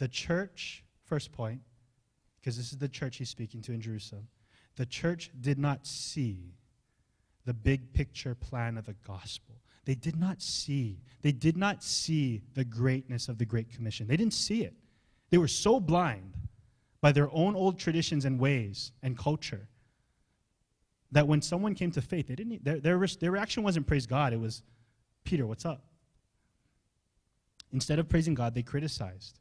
The church, first point, because this is the church he's speaking to in Jerusalem, the church did not see the big picture plan of the gospel. They did not see. They did not see the greatness of the Great Commission. They didn't see it. They were so blind by their own old traditions and ways and culture that when someone came to faith, they didn't, their, their, their reaction wasn't praise God, it was, Peter, what's up? Instead of praising God, they criticized.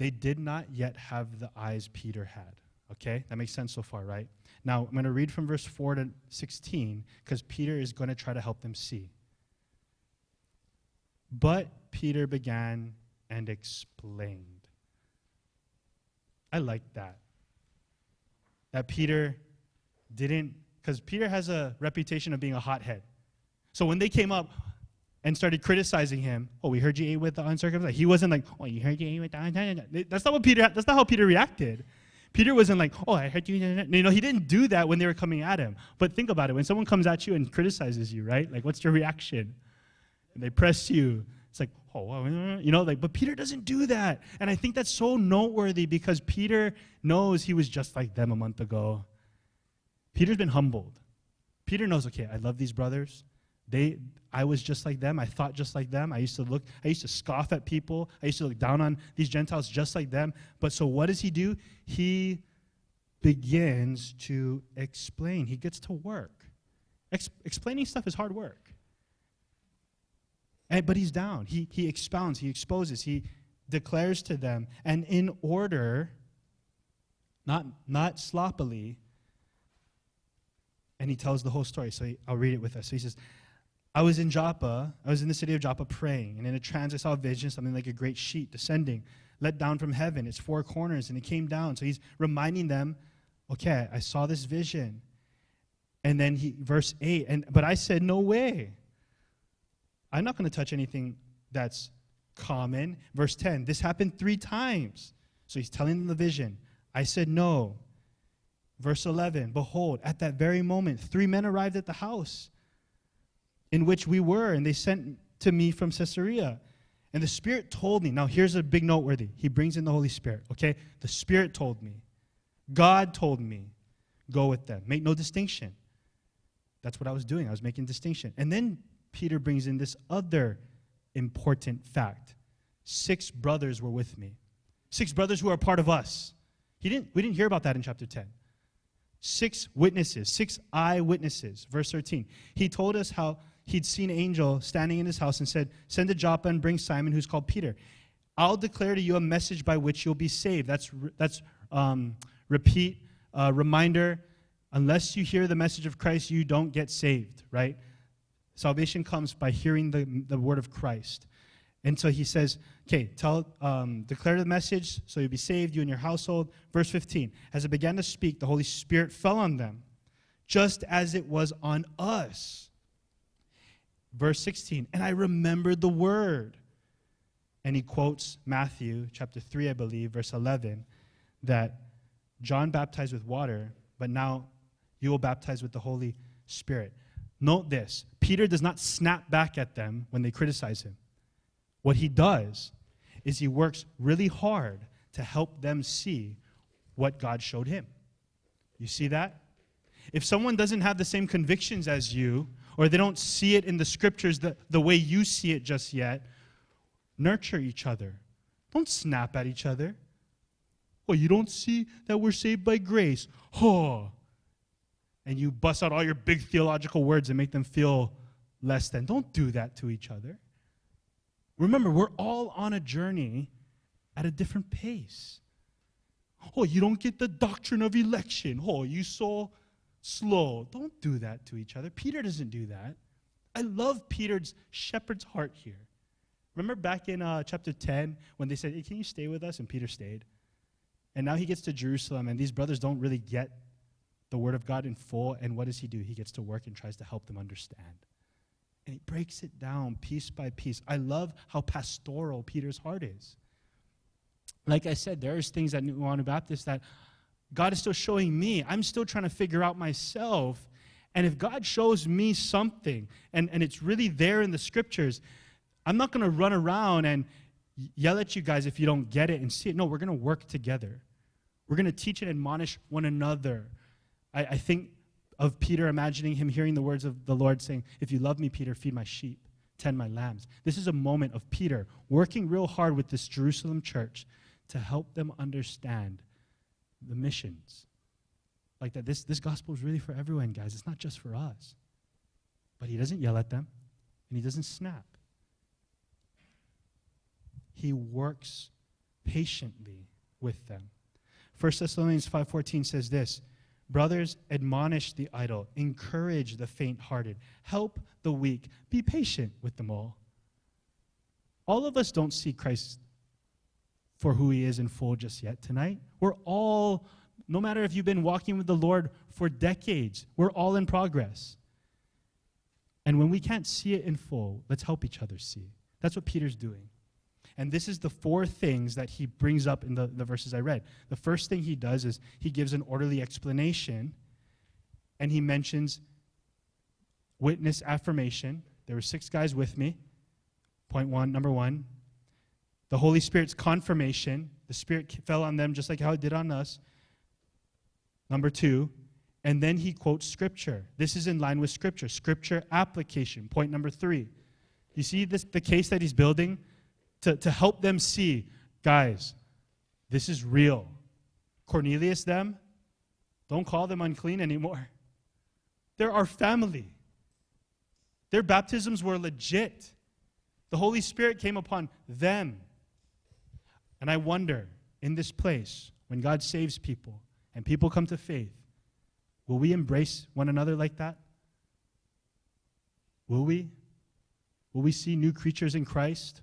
They did not yet have the eyes Peter had. Okay? That makes sense so far, right? Now, I'm going to read from verse 4 to 16 because Peter is going to try to help them see. But Peter began and explained. I like that. That Peter didn't, because Peter has a reputation of being a hothead. So when they came up and started criticizing him, oh, we heard you ate with the uncircumcised. He wasn't like, oh, you heard you ate with the uncircumcised. That's not what Peter. That's not how Peter reacted. Peter wasn't like, oh, I heard you. You know, he didn't do that when they were coming at him. But think about it. When someone comes at you and criticizes you, right? Like, what's your reaction? And they press you. It's like, oh, you know, like, but Peter doesn't do that. And I think that's so noteworthy because Peter knows he was just like them a month ago. Peter's been humbled. Peter knows, okay, I love these brothers. They, I was just like them. I thought just like them. I used to look, I used to scoff at people. I used to look down on these Gentiles just like them. But so what does he do? He begins to explain. He gets to work. Ex- explaining stuff is hard work. And, but he's down. He, he expounds, he exposes, he declares to them. And in order, not, not sloppily, and he tells the whole story. So he, I'll read it with us. So he says, I was in Joppa, I was in the city of Joppa praying, and in a trance I saw a vision, something like a great sheet descending, let down from heaven, its four corners, and it came down. So he's reminding them, okay, I saw this vision. And then he, verse 8, and but I said, No way. I'm not going to touch anything that's common. Verse 10, this happened three times. So he's telling them the vision. I said, No. Verse 11, behold, at that very moment, three men arrived at the house in which we were, and they sent to me from Caesarea. And the Spirit told me, now here's a big noteworthy. He brings in the Holy Spirit, okay? The Spirit told me. God told me, go with them. Make no distinction. That's what I was doing. I was making distinction. And then Peter brings in this other important fact. Six brothers were with me. Six brothers who are part of us. He didn't, we didn't hear about that in chapter 10. Six witnesses, six eyewitnesses. Verse 13. He told us how he'd seen an angel standing in his house and said, Send to Joppa and bring Simon, who's called Peter. I'll declare to you a message by which you'll be saved. That's, that's um, repeat, uh, reminder. Unless you hear the message of Christ, you don't get saved, right? Salvation comes by hearing the, the word of Christ. And so he says, okay, tell, um, declare the message so you'll be saved, you and your household. Verse 15, as it began to speak, the Holy Spirit fell on them, just as it was on us. Verse 16, and I remembered the word. And he quotes Matthew chapter 3, I believe, verse 11, that John baptized with water, but now you will baptize with the Holy Spirit. Note this Peter does not snap back at them when they criticize him. What he does is he works really hard to help them see what God showed him. You see that? If someone doesn't have the same convictions as you, or they don't see it in the scriptures the, the way you see it just yet, nurture each other. Don't snap at each other. Well, you don't see that we're saved by grace. Oh. And you bust out all your big theological words and make them feel less than. Don't do that to each other. Remember, we're all on a journey at a different pace. Oh, you don't get the doctrine of election. Oh, you so slow. Don't do that to each other. Peter doesn't do that. I love Peter's shepherd's heart here. Remember back in uh, chapter 10 when they said, hey, Can you stay with us? And Peter stayed. And now he gets to Jerusalem, and these brothers don't really get the word of God in full. And what does he do? He gets to work and tries to help them understand. And he breaks it down piece by piece. I love how pastoral Peter's heart is. Like I said, there's things at Nu'uanu Baptist that God is still showing me. I'm still trying to figure out myself. And if God shows me something and, and it's really there in the scriptures, I'm not going to run around and yell at you guys if you don't get it and see it. No, we're going to work together. We're going to teach and admonish one another. I, I think of Peter imagining him hearing the words of the Lord saying, If you love me, Peter, feed my sheep, tend my lambs. This is a moment of Peter working real hard with this Jerusalem church to help them understand the missions. Like that, this, this gospel is really for everyone, guys. It's not just for us. But he doesn't yell at them and he doesn't snap. He works patiently with them. 1 Thessalonians 5:14 says this, Brothers, admonish the idle, encourage the faint hearted, help the weak, be patient with them all. All of us don't see Christ for who he is in full just yet tonight. We're all, no matter if you've been walking with the Lord for decades, we're all in progress. And when we can't see it in full, let's help each other see. That's what Peter's doing. And this is the four things that he brings up in the, the verses I read. The first thing he does is he gives an orderly explanation and he mentions witness affirmation. There were six guys with me. Point one, number one. The Holy Spirit's confirmation. The Spirit fell on them just like how it did on us. Number two. And then he quotes Scripture. This is in line with Scripture. Scripture application. Point number three. You see this, the case that he's building? to, to help them see, guys, this is real. Cornelius, them, don't call them unclean anymore. They're our family. Their baptisms were legit. The Holy Spirit came upon them. And I wonder, in this place, when God saves people and people come to faith, will we embrace one another like that? Will we? Will we see new creatures in Christ?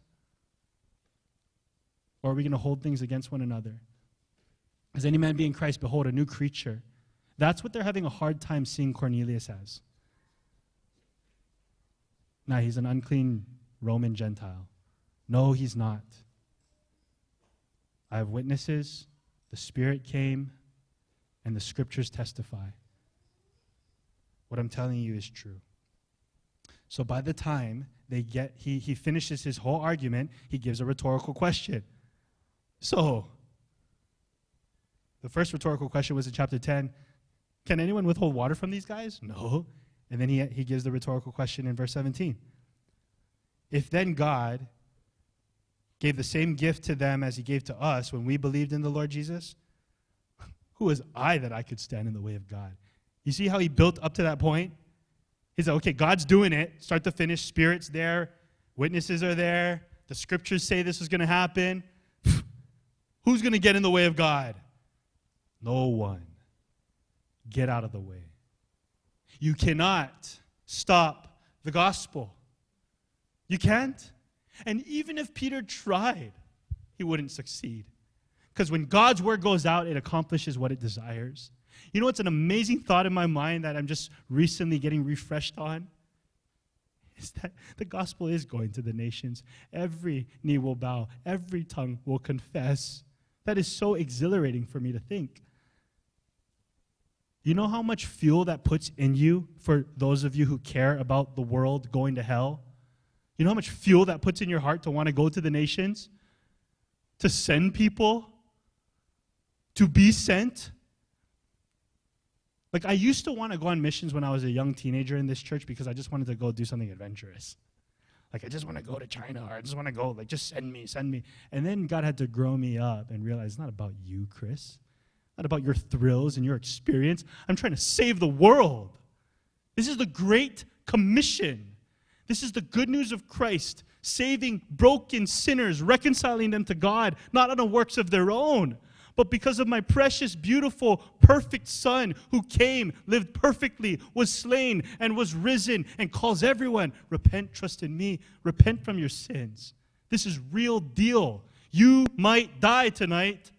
Or are we going to hold things against one another? As any man be in Christ, behold, a new creature. That's what they're having a hard time seeing Cornelius as. Now, he's an unclean Roman Gentile. No, he's not. I have witnesses. The Spirit came, and the scriptures testify. What I'm telling you is true. So by the time they get, he, he finishes his whole argument, he gives a rhetorical question. So, the first rhetorical question was in chapter 10 Can anyone withhold water from these guys? No. And then he, he gives the rhetorical question in verse 17. If then God gave the same gift to them as he gave to us when we believed in the Lord Jesus, who was I that I could stand in the way of God? You see how he built up to that point? He's like, okay, God's doing it, start to finish. Spirit's there, witnesses are there, the scriptures say this is going to happen. Who's going to get in the way of God? No one. Get out of the way. You cannot stop the gospel. You can't. And even if Peter tried, he wouldn't succeed. Because when God's word goes out, it accomplishes what it desires. You know what's an amazing thought in my mind that I'm just recently getting refreshed on? Is that the gospel is going to the nations. Every knee will bow, every tongue will confess that is so exhilarating for me to think. You know how much fuel that puts in you for those of you who care about the world going to hell? You know how much fuel that puts in your heart to want to go to the nations? To send people? To be sent? Like, I used to want to go on missions when I was a young teenager in this church because I just wanted to go do something adventurous. Like, I just want to go to China or I just want to go. Like, just send me, send me. And then God had to grow me up and realize it's not about you, Chris. Not about your thrills and your experience. I'm trying to save the world. This is the Great Commission. This is the good news of Christ, saving broken sinners, reconciling them to God, not on the works of their own, but because of my precious, beautiful, perfect Son who came, lived perfectly, was slain, and was risen, and calls everyone, repent, trust in me, repent from your sins. This is real deal. You might die tonight.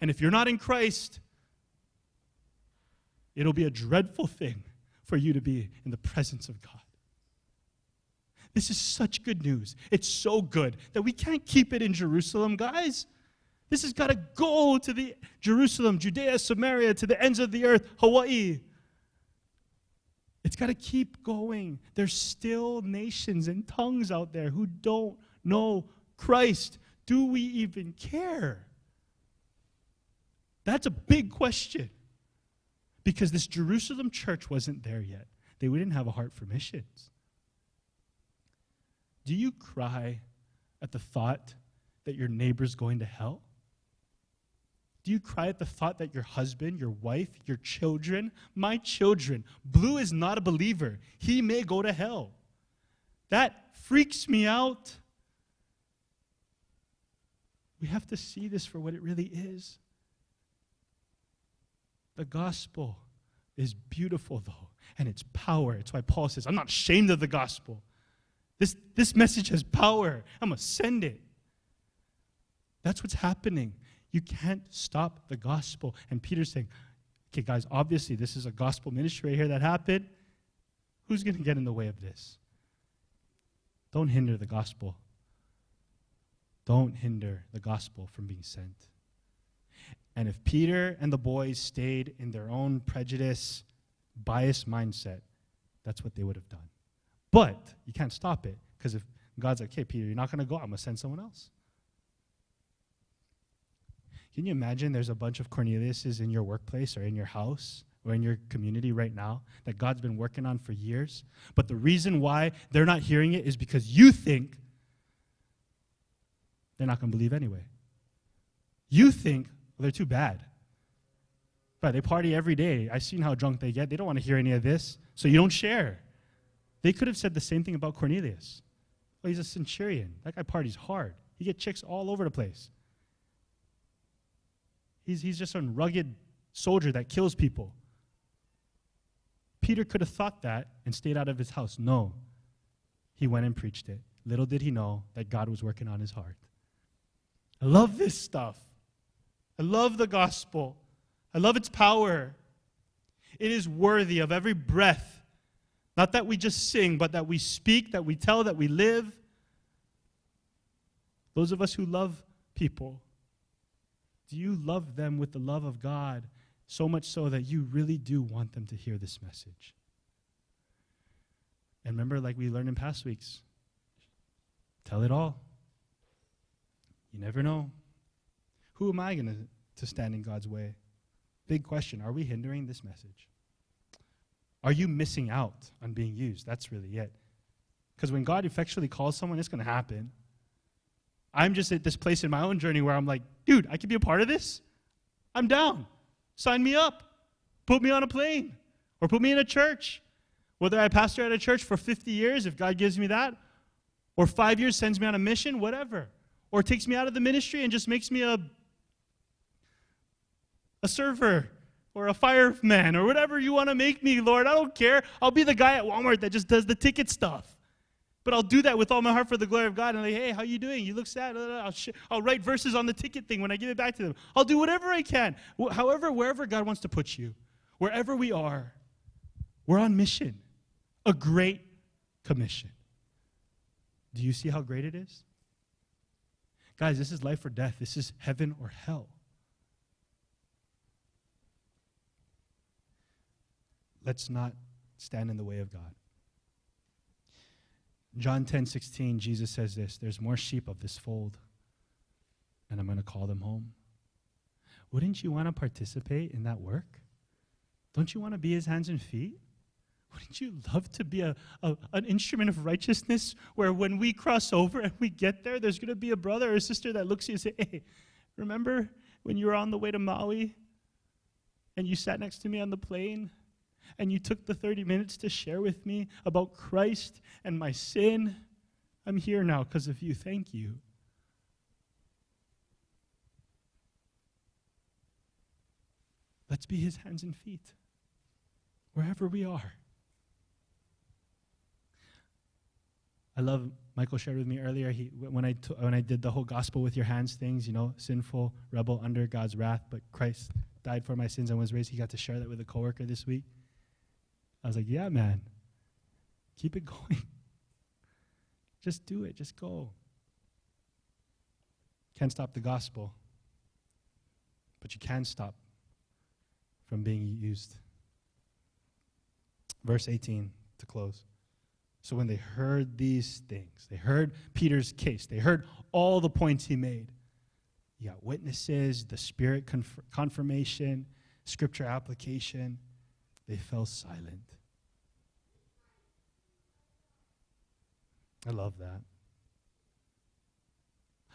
And if you're not in Christ, it'll be a dreadful thing for you to be in the presence of God. This is such good news. It's so good that we can't keep it in Jerusalem, guys. This has got to go to the Jerusalem, Judea, Samaria, to the ends of the earth, Hawaii. It's got to keep going. There's still nations and tongues out there who don't know Christ. Do we even care? That's a big question. Because this Jerusalem church wasn't there yet. They didn't have a heart for missions. Do you cry at the thought that your neighbor's going to hell? Do you cry at the thought that your husband, your wife, your children, my children, Blue is not a believer. He may go to hell. That freaks me out. We have to see this for what it really is. The gospel is beautiful, though, and it's power. It's why Paul says, I'm not ashamed of the gospel. This, this message has power. I'm going to send it. That's what's happening. You can't stop the gospel. And Peter's saying, okay, guys, obviously this is a gospel ministry right here that happened. Who's going to get in the way of this? Don't hinder the gospel. Don't hinder the gospel from being sent. And if Peter and the boys stayed in their own prejudice, biased mindset, that's what they would have done. But you can't stop it because if God's like, okay, Peter, you're not going to go, I'm going to send someone else. Can you imagine there's a bunch of Corneliuses in your workplace or in your house or in your community right now that God's been working on for years? But the reason why they're not hearing it is because you think they're not going to believe anyway. You think well, they're too bad. But they party every day. I've seen how drunk they get. They don't want to hear any of this. So you don't share. They could have said the same thing about Cornelius. Oh, he's a centurion. That guy parties hard. He gets chicks all over the place. He's, he's just a rugged soldier that kills people. Peter could have thought that and stayed out of his house. No. He went and preached it. Little did he know that God was working on his heart. I love this stuff. I love the gospel. I love its power. It is worthy of every breath. Not that we just sing, but that we speak, that we tell, that we live. Those of us who love people, do you love them with the love of God so much so that you really do want them to hear this message? And remember, like we learned in past weeks, tell it all. You never know. Who am I going to stand in God's way? Big question. Are we hindering this message? Are you missing out on being used? That's really it. Because when God effectually calls someone, it's going to happen. I'm just at this place in my own journey where I'm like, dude, I can be a part of this. I'm down. Sign me up. Put me on a plane or put me in a church. Whether I pastor at a church for 50 years, if God gives me that, or five years sends me on a mission, whatever. Or takes me out of the ministry and just makes me a, a server or a fireman or whatever you want to make me, Lord. I don't care. I'll be the guy at Walmart that just does the ticket stuff. But I'll do that with all my heart for the glory of God. And like, hey, how you doing? You look sad. I'll, sh- I'll write verses on the ticket thing when I give it back to them. I'll do whatever I can. However, wherever God wants to put you, wherever we are, we're on mission. A great commission. Do you see how great it is? Guys, this is life or death. This is heaven or hell. Let's not stand in the way of God. John 10 16, Jesus says this There's more sheep of this fold, and I'm going to call them home. Wouldn't you want to participate in that work? Don't you want to be his hands and feet? Wouldn't you love to be a, a, an instrument of righteousness where when we cross over and we get there, there's going to be a brother or a sister that looks at you and say, Hey, remember when you were on the way to Maui and you sat next to me on the plane and you took the 30 minutes to share with me about Christ and my sin. I'm here now because of you. Thank you. Let's be his hands and feet wherever we are. I love Michael shared with me earlier he, when, I t- when I did the whole gospel with your hands things, you know, sinful, rebel, under God's wrath, but Christ died for my sins and was raised. He got to share that with a coworker this week. I was like, yeah, man. Keep it going. Just do it. Just go. Can't stop the gospel, but you can stop from being used. Verse 18 to close. So when they heard these things, they heard Peter's case, they heard all the points he made. You got witnesses, the Spirit conf- confirmation, scripture application. They fell silent. I love that.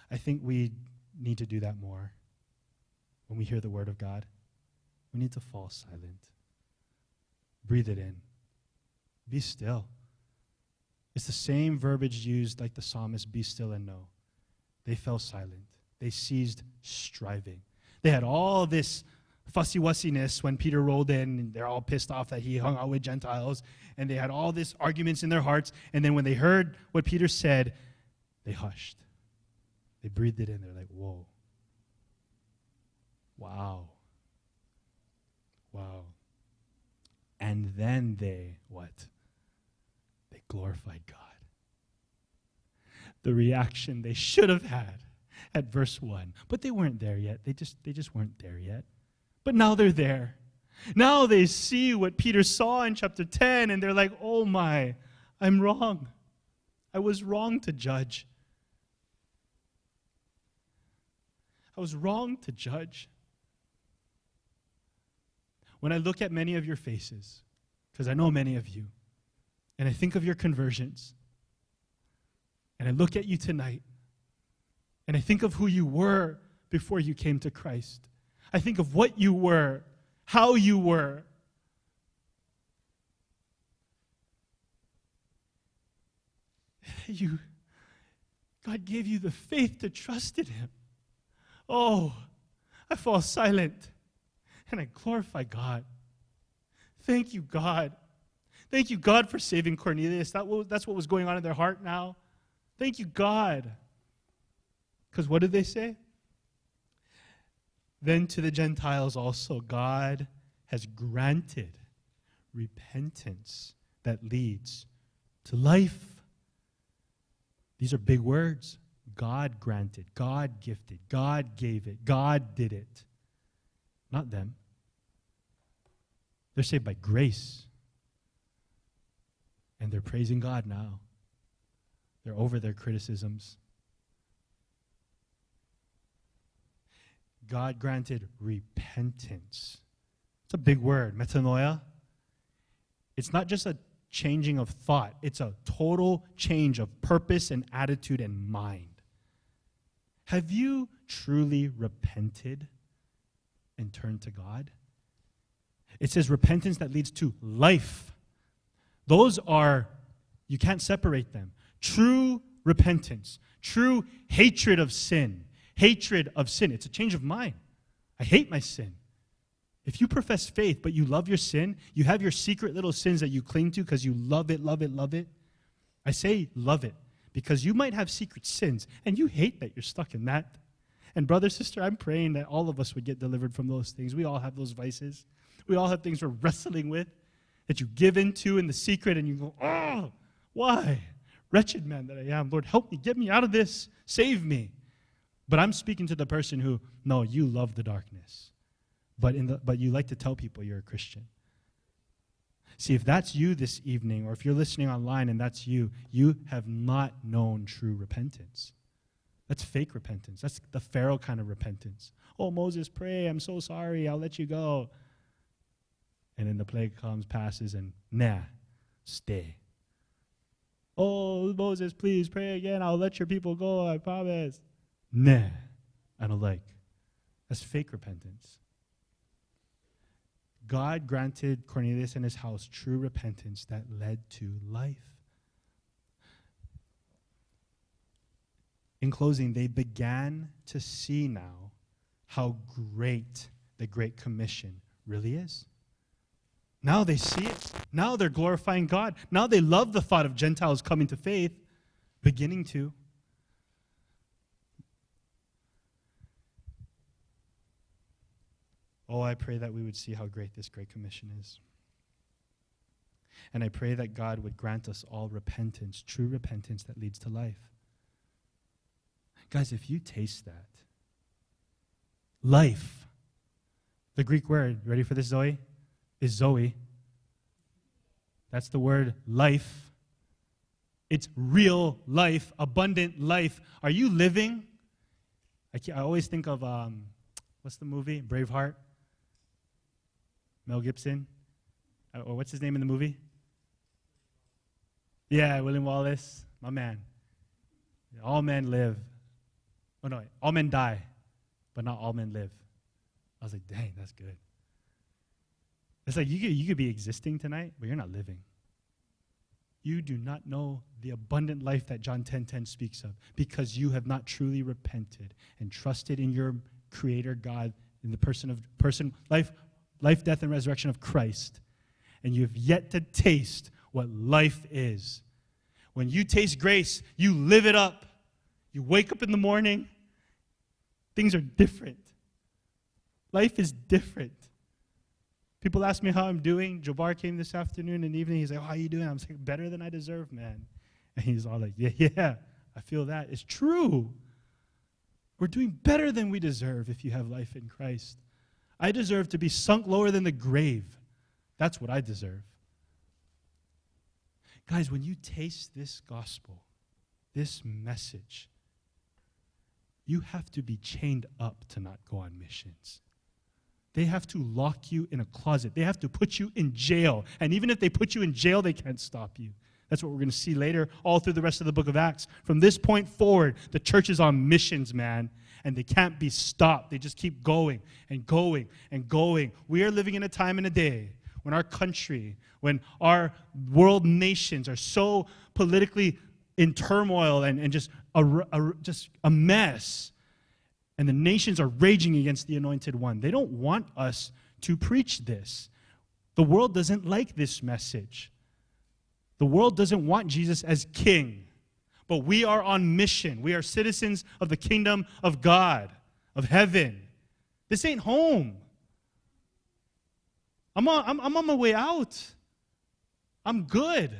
I think we need to do that more when we hear the word of God. We need to fall silent. Breathe it in. Be still. It's the same verbiage used like the psalmist be still and know. They fell silent. They ceased striving. They had all this fussy wussiness when Peter rolled in, and they're all pissed off that he hung out with Gentiles, and they had all these arguments in their hearts. And then when they heard what Peter said, they hushed. They breathed it in. They're like, whoa. Wow. Wow. And then they, what? They glorified God. The reaction they should have had at verse 1. But they weren't there yet. They just, they just weren't there yet. But now they're there. Now they see what Peter saw in chapter 10, and they're like, oh my, I'm wrong. I was wrong to judge. I was wrong to judge. When I look at many of your faces, because I know many of you, and I think of your conversions, and I look at you tonight, and I think of who you were before you came to Christ. I think of what you were, how you were. You, God gave you the faith to trust in Him. Oh, I fall silent and I glorify God. Thank you, God. Thank you, God, for saving Cornelius. That was, that's what was going on in their heart now. Thank you, God. Because what did they say? Then to the Gentiles also, God has granted repentance that leads to life. These are big words. God granted, God gifted, God gave it, God did it. Not them. They're saved by grace. And they're praising God now. They're over their criticisms. God granted repentance. It's a big word, metanoia. It's not just a changing of thought, it's a total change of purpose and attitude and mind. Have you truly repented and turned to God? It says repentance that leads to life. Those are, you can't separate them. True repentance, true hatred of sin, hatred of sin. It's a change of mind. I hate my sin. If you profess faith, but you love your sin, you have your secret little sins that you cling to because you love it, love it, love it. I say love it because you might have secret sins and you hate that you're stuck in that. And, brother, sister, I'm praying that all of us would get delivered from those things. We all have those vices. We all have things we're wrestling with that you give into in the secret and you go, oh, why? Wretched man that I am. Lord, help me. Get me out of this. Save me. But I'm speaking to the person who, no, you love the darkness. But, in the, but you like to tell people you're a Christian. See, if that's you this evening, or if you're listening online and that's you, you have not known true repentance. That's fake repentance. That's the Pharaoh kind of repentance. Oh, Moses, pray. I'm so sorry. I'll let you go. And then the plague comes, passes, and nah, stay. Oh, Moses, please pray again. I'll let your people go. I promise. Nah, I don't like. That's fake repentance. God granted Cornelius and his house true repentance that led to life. In closing, they began to see now how great the Great Commission really is. Now they see it. Now they're glorifying God. Now they love the thought of Gentiles coming to faith, beginning to. Oh, I pray that we would see how great this Great Commission is. And I pray that God would grant us all repentance, true repentance that leads to life. Guys, if you taste that, life, the Greek word, ready for this, Zoe? Is Zoe. That's the word life. It's real life, abundant life. Are you living? I, I always think of, um, what's the movie? Braveheart? Mel Gibson? Uh, or what's his name in the movie? Yeah, William Wallace, my man. All men live. Oh, no, all men die, but not all men live. I was like, dang, that's good. It's like you could, you could be existing tonight, but you're not living. You do not know the abundant life that John 10:10 10, 10 speaks of because you have not truly repented and trusted in your creator God in the person of person life life death and resurrection of Christ. And you have yet to taste what life is. When you taste grace, you live it up. You wake up in the morning, things are different. Life is different. People ask me how I'm doing. Jabbar came this afternoon and evening. He's like, oh, How you doing? I'm saying, Better than I deserve, man. And he's all like, Yeah, yeah, I feel that. It's true. We're doing better than we deserve if you have life in Christ. I deserve to be sunk lower than the grave. That's what I deserve. Guys, when you taste this gospel, this message, you have to be chained up to not go on missions. They have to lock you in a closet. They have to put you in jail. And even if they put you in jail, they can't stop you. That's what we're going to see later, all through the rest of the book of Acts. From this point forward, the church is on missions, man, and they can't be stopped. They just keep going and going and going. We are living in a time and a day when our country, when our world nations are so politically in turmoil and, and just, a, a, just a mess and the nations are raging against the anointed one. They don't want us to preach this. The world doesn't like this message. The world doesn't want Jesus as king. But we are on mission. We are citizens of the kingdom of God, of heaven. This ain't home. I'm on, I'm, I'm on my way out. I'm good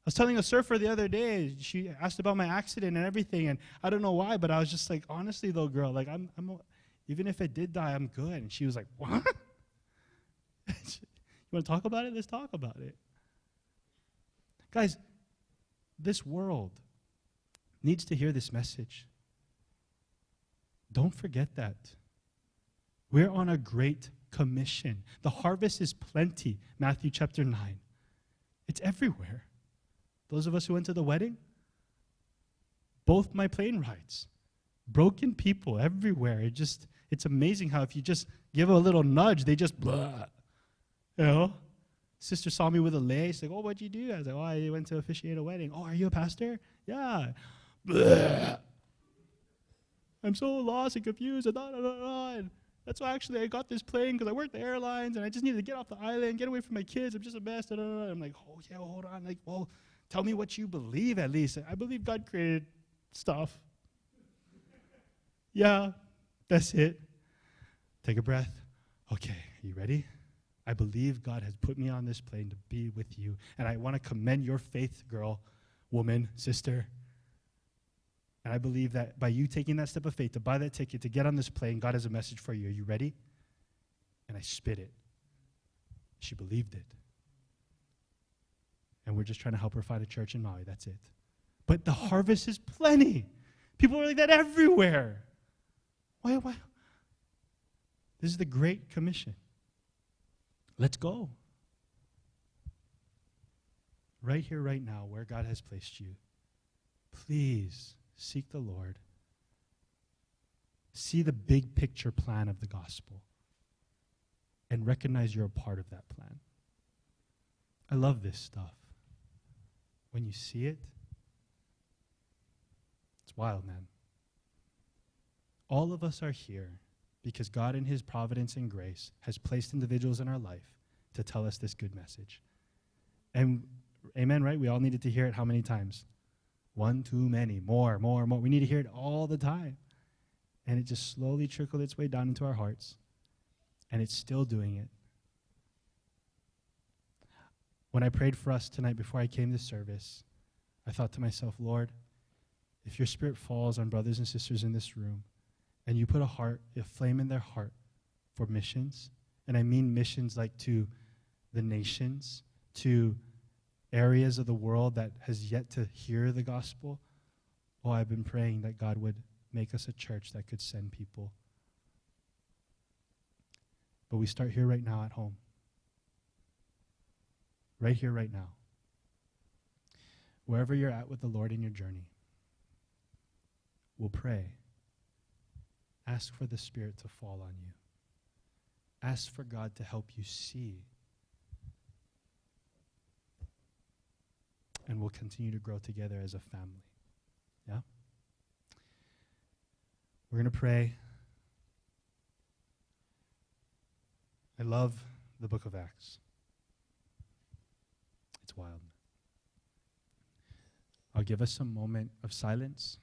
I was telling a surfer the other day, she asked about my accident and everything, and I don't know why, but I was just like, honestly though, girl, like I'm, I'm even if it did die, I'm good. And she was like, what? you want to talk about it? Let's talk about it. Guys, this world needs to hear this message. Don't forget that. We're on a great commission. The harvest is plenty, Matthew chapter 9. It's everywhere. Those of us who went to the wedding, both my plane rides, broken people everywhere. It just, it's amazing how if you just give a little nudge, they just blah. You know? Sister saw me with a lei. She's like, "Oh, what'd you do?" I was like, "Oh, I went to officiate a wedding." "Oh, are you a pastor?" "Yeah." I'm so lost and confused. And, and that's why actually I got this plane because I worked the airlines and I just needed to get off the island, get away from my kids. I'm just a mess. I'm like, oh yeah, hold on. Like, well, Tell me what you believe at least. I believe God created stuff. yeah, that's it. Take a breath. Okay, are you ready? I believe God has put me on this plane to be with you. And I want to commend your faith, girl, woman, sister. And I believe that by you taking that step of faith to buy that ticket, to get on this plane, God has a message for you. Are you ready? And I spit it. She believed it and we're just trying to help her find a church in Maui. That's it. But the harvest is plenty. People are like that everywhere. Why? Why? This is the Great Commission. Let's go. Right here, right now, where God has placed you. Please seek the Lord. See the big picture plan of the gospel and recognize you're a part of that plan. I love this stuff when you see it, it's wild, man. All of us are here because God, in His providence and grace, has placed individuals in our life to tell us this good message. And amen, right? We all needed to hear it how many times? One too many, more, more, more. We need to hear it all the time. And it just slowly trickled its way down into our hearts. And it's still doing it. When I prayed for us tonight before I came to service, I thought to myself, Lord, if your spirit falls on brothers and sisters in this room and you put a heart, a flame in their heart for missions, and I mean missions like to the nations, to areas of the world that has yet to hear the gospel, oh, I've been praying that God would make us a church that could send people. But we start here right now at home. Right here, right now. Wherever you're at with the Lord in your journey, we'll pray. Ask for the Spirit to fall on you. Ask for God to help you see. And we'll continue to grow together as a family. Yeah? We're going to pray. I love the book of Acts. It's wild. I'll give us a moment of silence.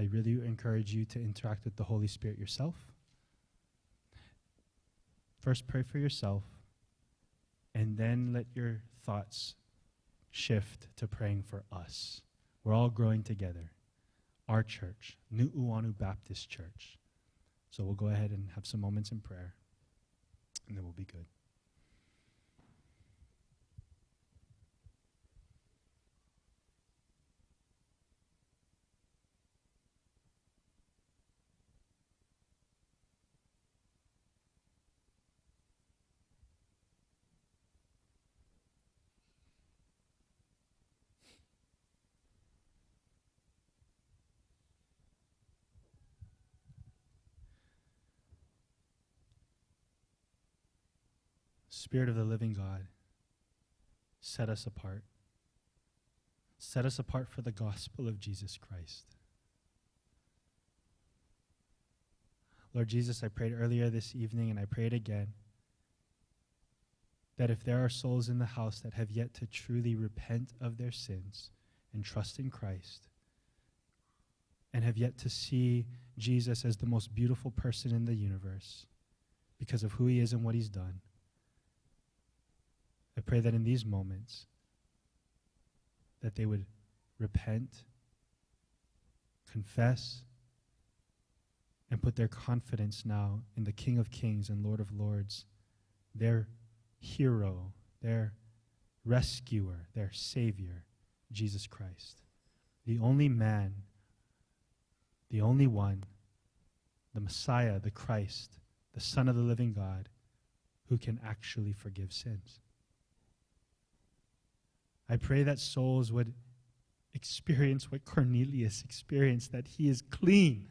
I really encourage you to interact with the Holy Spirit yourself. First, pray for yourself, and then let your thoughts shift to praying for us. We're all growing together. Our church, New Nu'uanu Baptist Church. So we'll go ahead and have some moments in prayer, and then we'll be good. Spirit of the living God, set us apart. Set us apart for the gospel of Jesus Christ. Lord Jesus, I prayed earlier this evening and I prayed again that if there are souls in the house that have yet to truly repent of their sins and trust in Christ, and have yet to see Jesus as the most beautiful person in the universe because of who he is and what he's done, I pray that in these moments that they would repent, confess, and put their confidence now in the King of Kings and Lord of Lords, their hero, their rescuer, their Savior, Jesus Christ. The only man, the only one, the Messiah, the Christ, the Son of the living God, who can actually forgive sins. I pray that souls would experience what Cornelius experienced, that he is clean.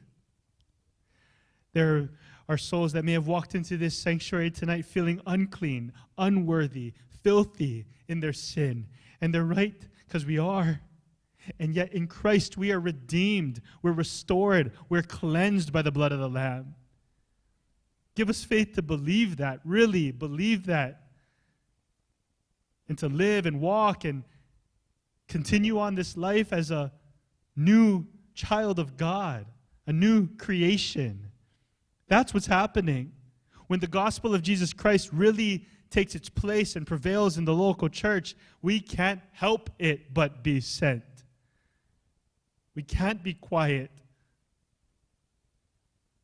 There are souls that may have walked into this sanctuary tonight feeling unclean, unworthy, filthy in their sin. And they're right, because we are. And yet in Christ we are redeemed, we're restored, we're cleansed by the blood of the Lamb. Give us faith to believe that, really believe that and to live and walk and continue on this life as a new child of God, a new creation. That's what's happening. When the gospel of Jesus Christ really takes its place and prevails in the local church, we can't help it but be sent. We can't be quiet.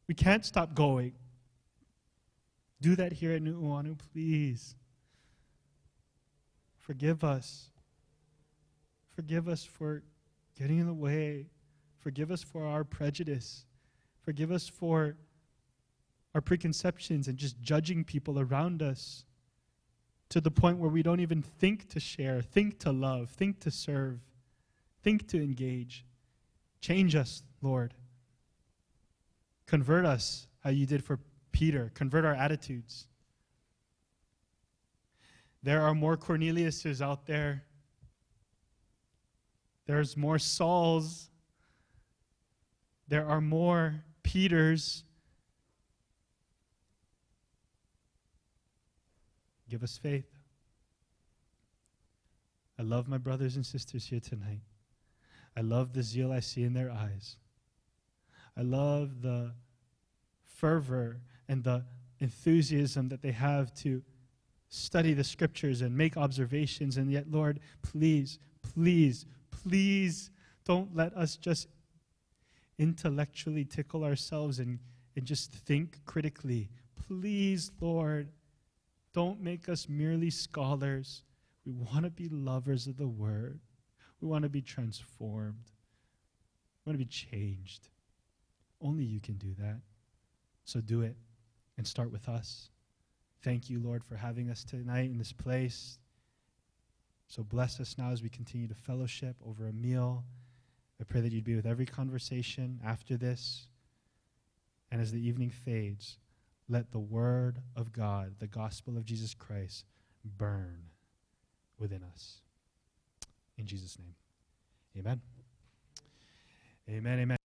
We can't stop going. Do that here at Nu'uanu, please. Forgive us. Forgive us for getting in the way. Forgive us for our prejudice. Forgive us for our preconceptions and just judging people around us to the point where we don't even think to share, think to love, think to serve, think to engage. Change us, Lord. Convert us how you did for Peter. Convert our attitudes. There are more Corneliuses out there. There's more Sauls. There are more Peters. Give us faith. I love my brothers and sisters here tonight. I love the zeal I see in their eyes. I love the fervor and the enthusiasm that they have to study the scriptures and make observations. And yet, Lord, please, please, please don't let us just intellectually tickle ourselves and, and just think critically. Please, Lord, don't make us merely scholars. We want to be lovers of the word. We want to be transformed. We want to be changed. Only you can do that. So do it and start with us. Thank you, Lord, for having us tonight in this place. So bless us now as we continue to fellowship over a meal. I pray that you'd be with every conversation after this. And as the evening fades, let the word of God, the gospel of Jesus Christ, burn within us. In Jesus' name, amen. Amen, amen.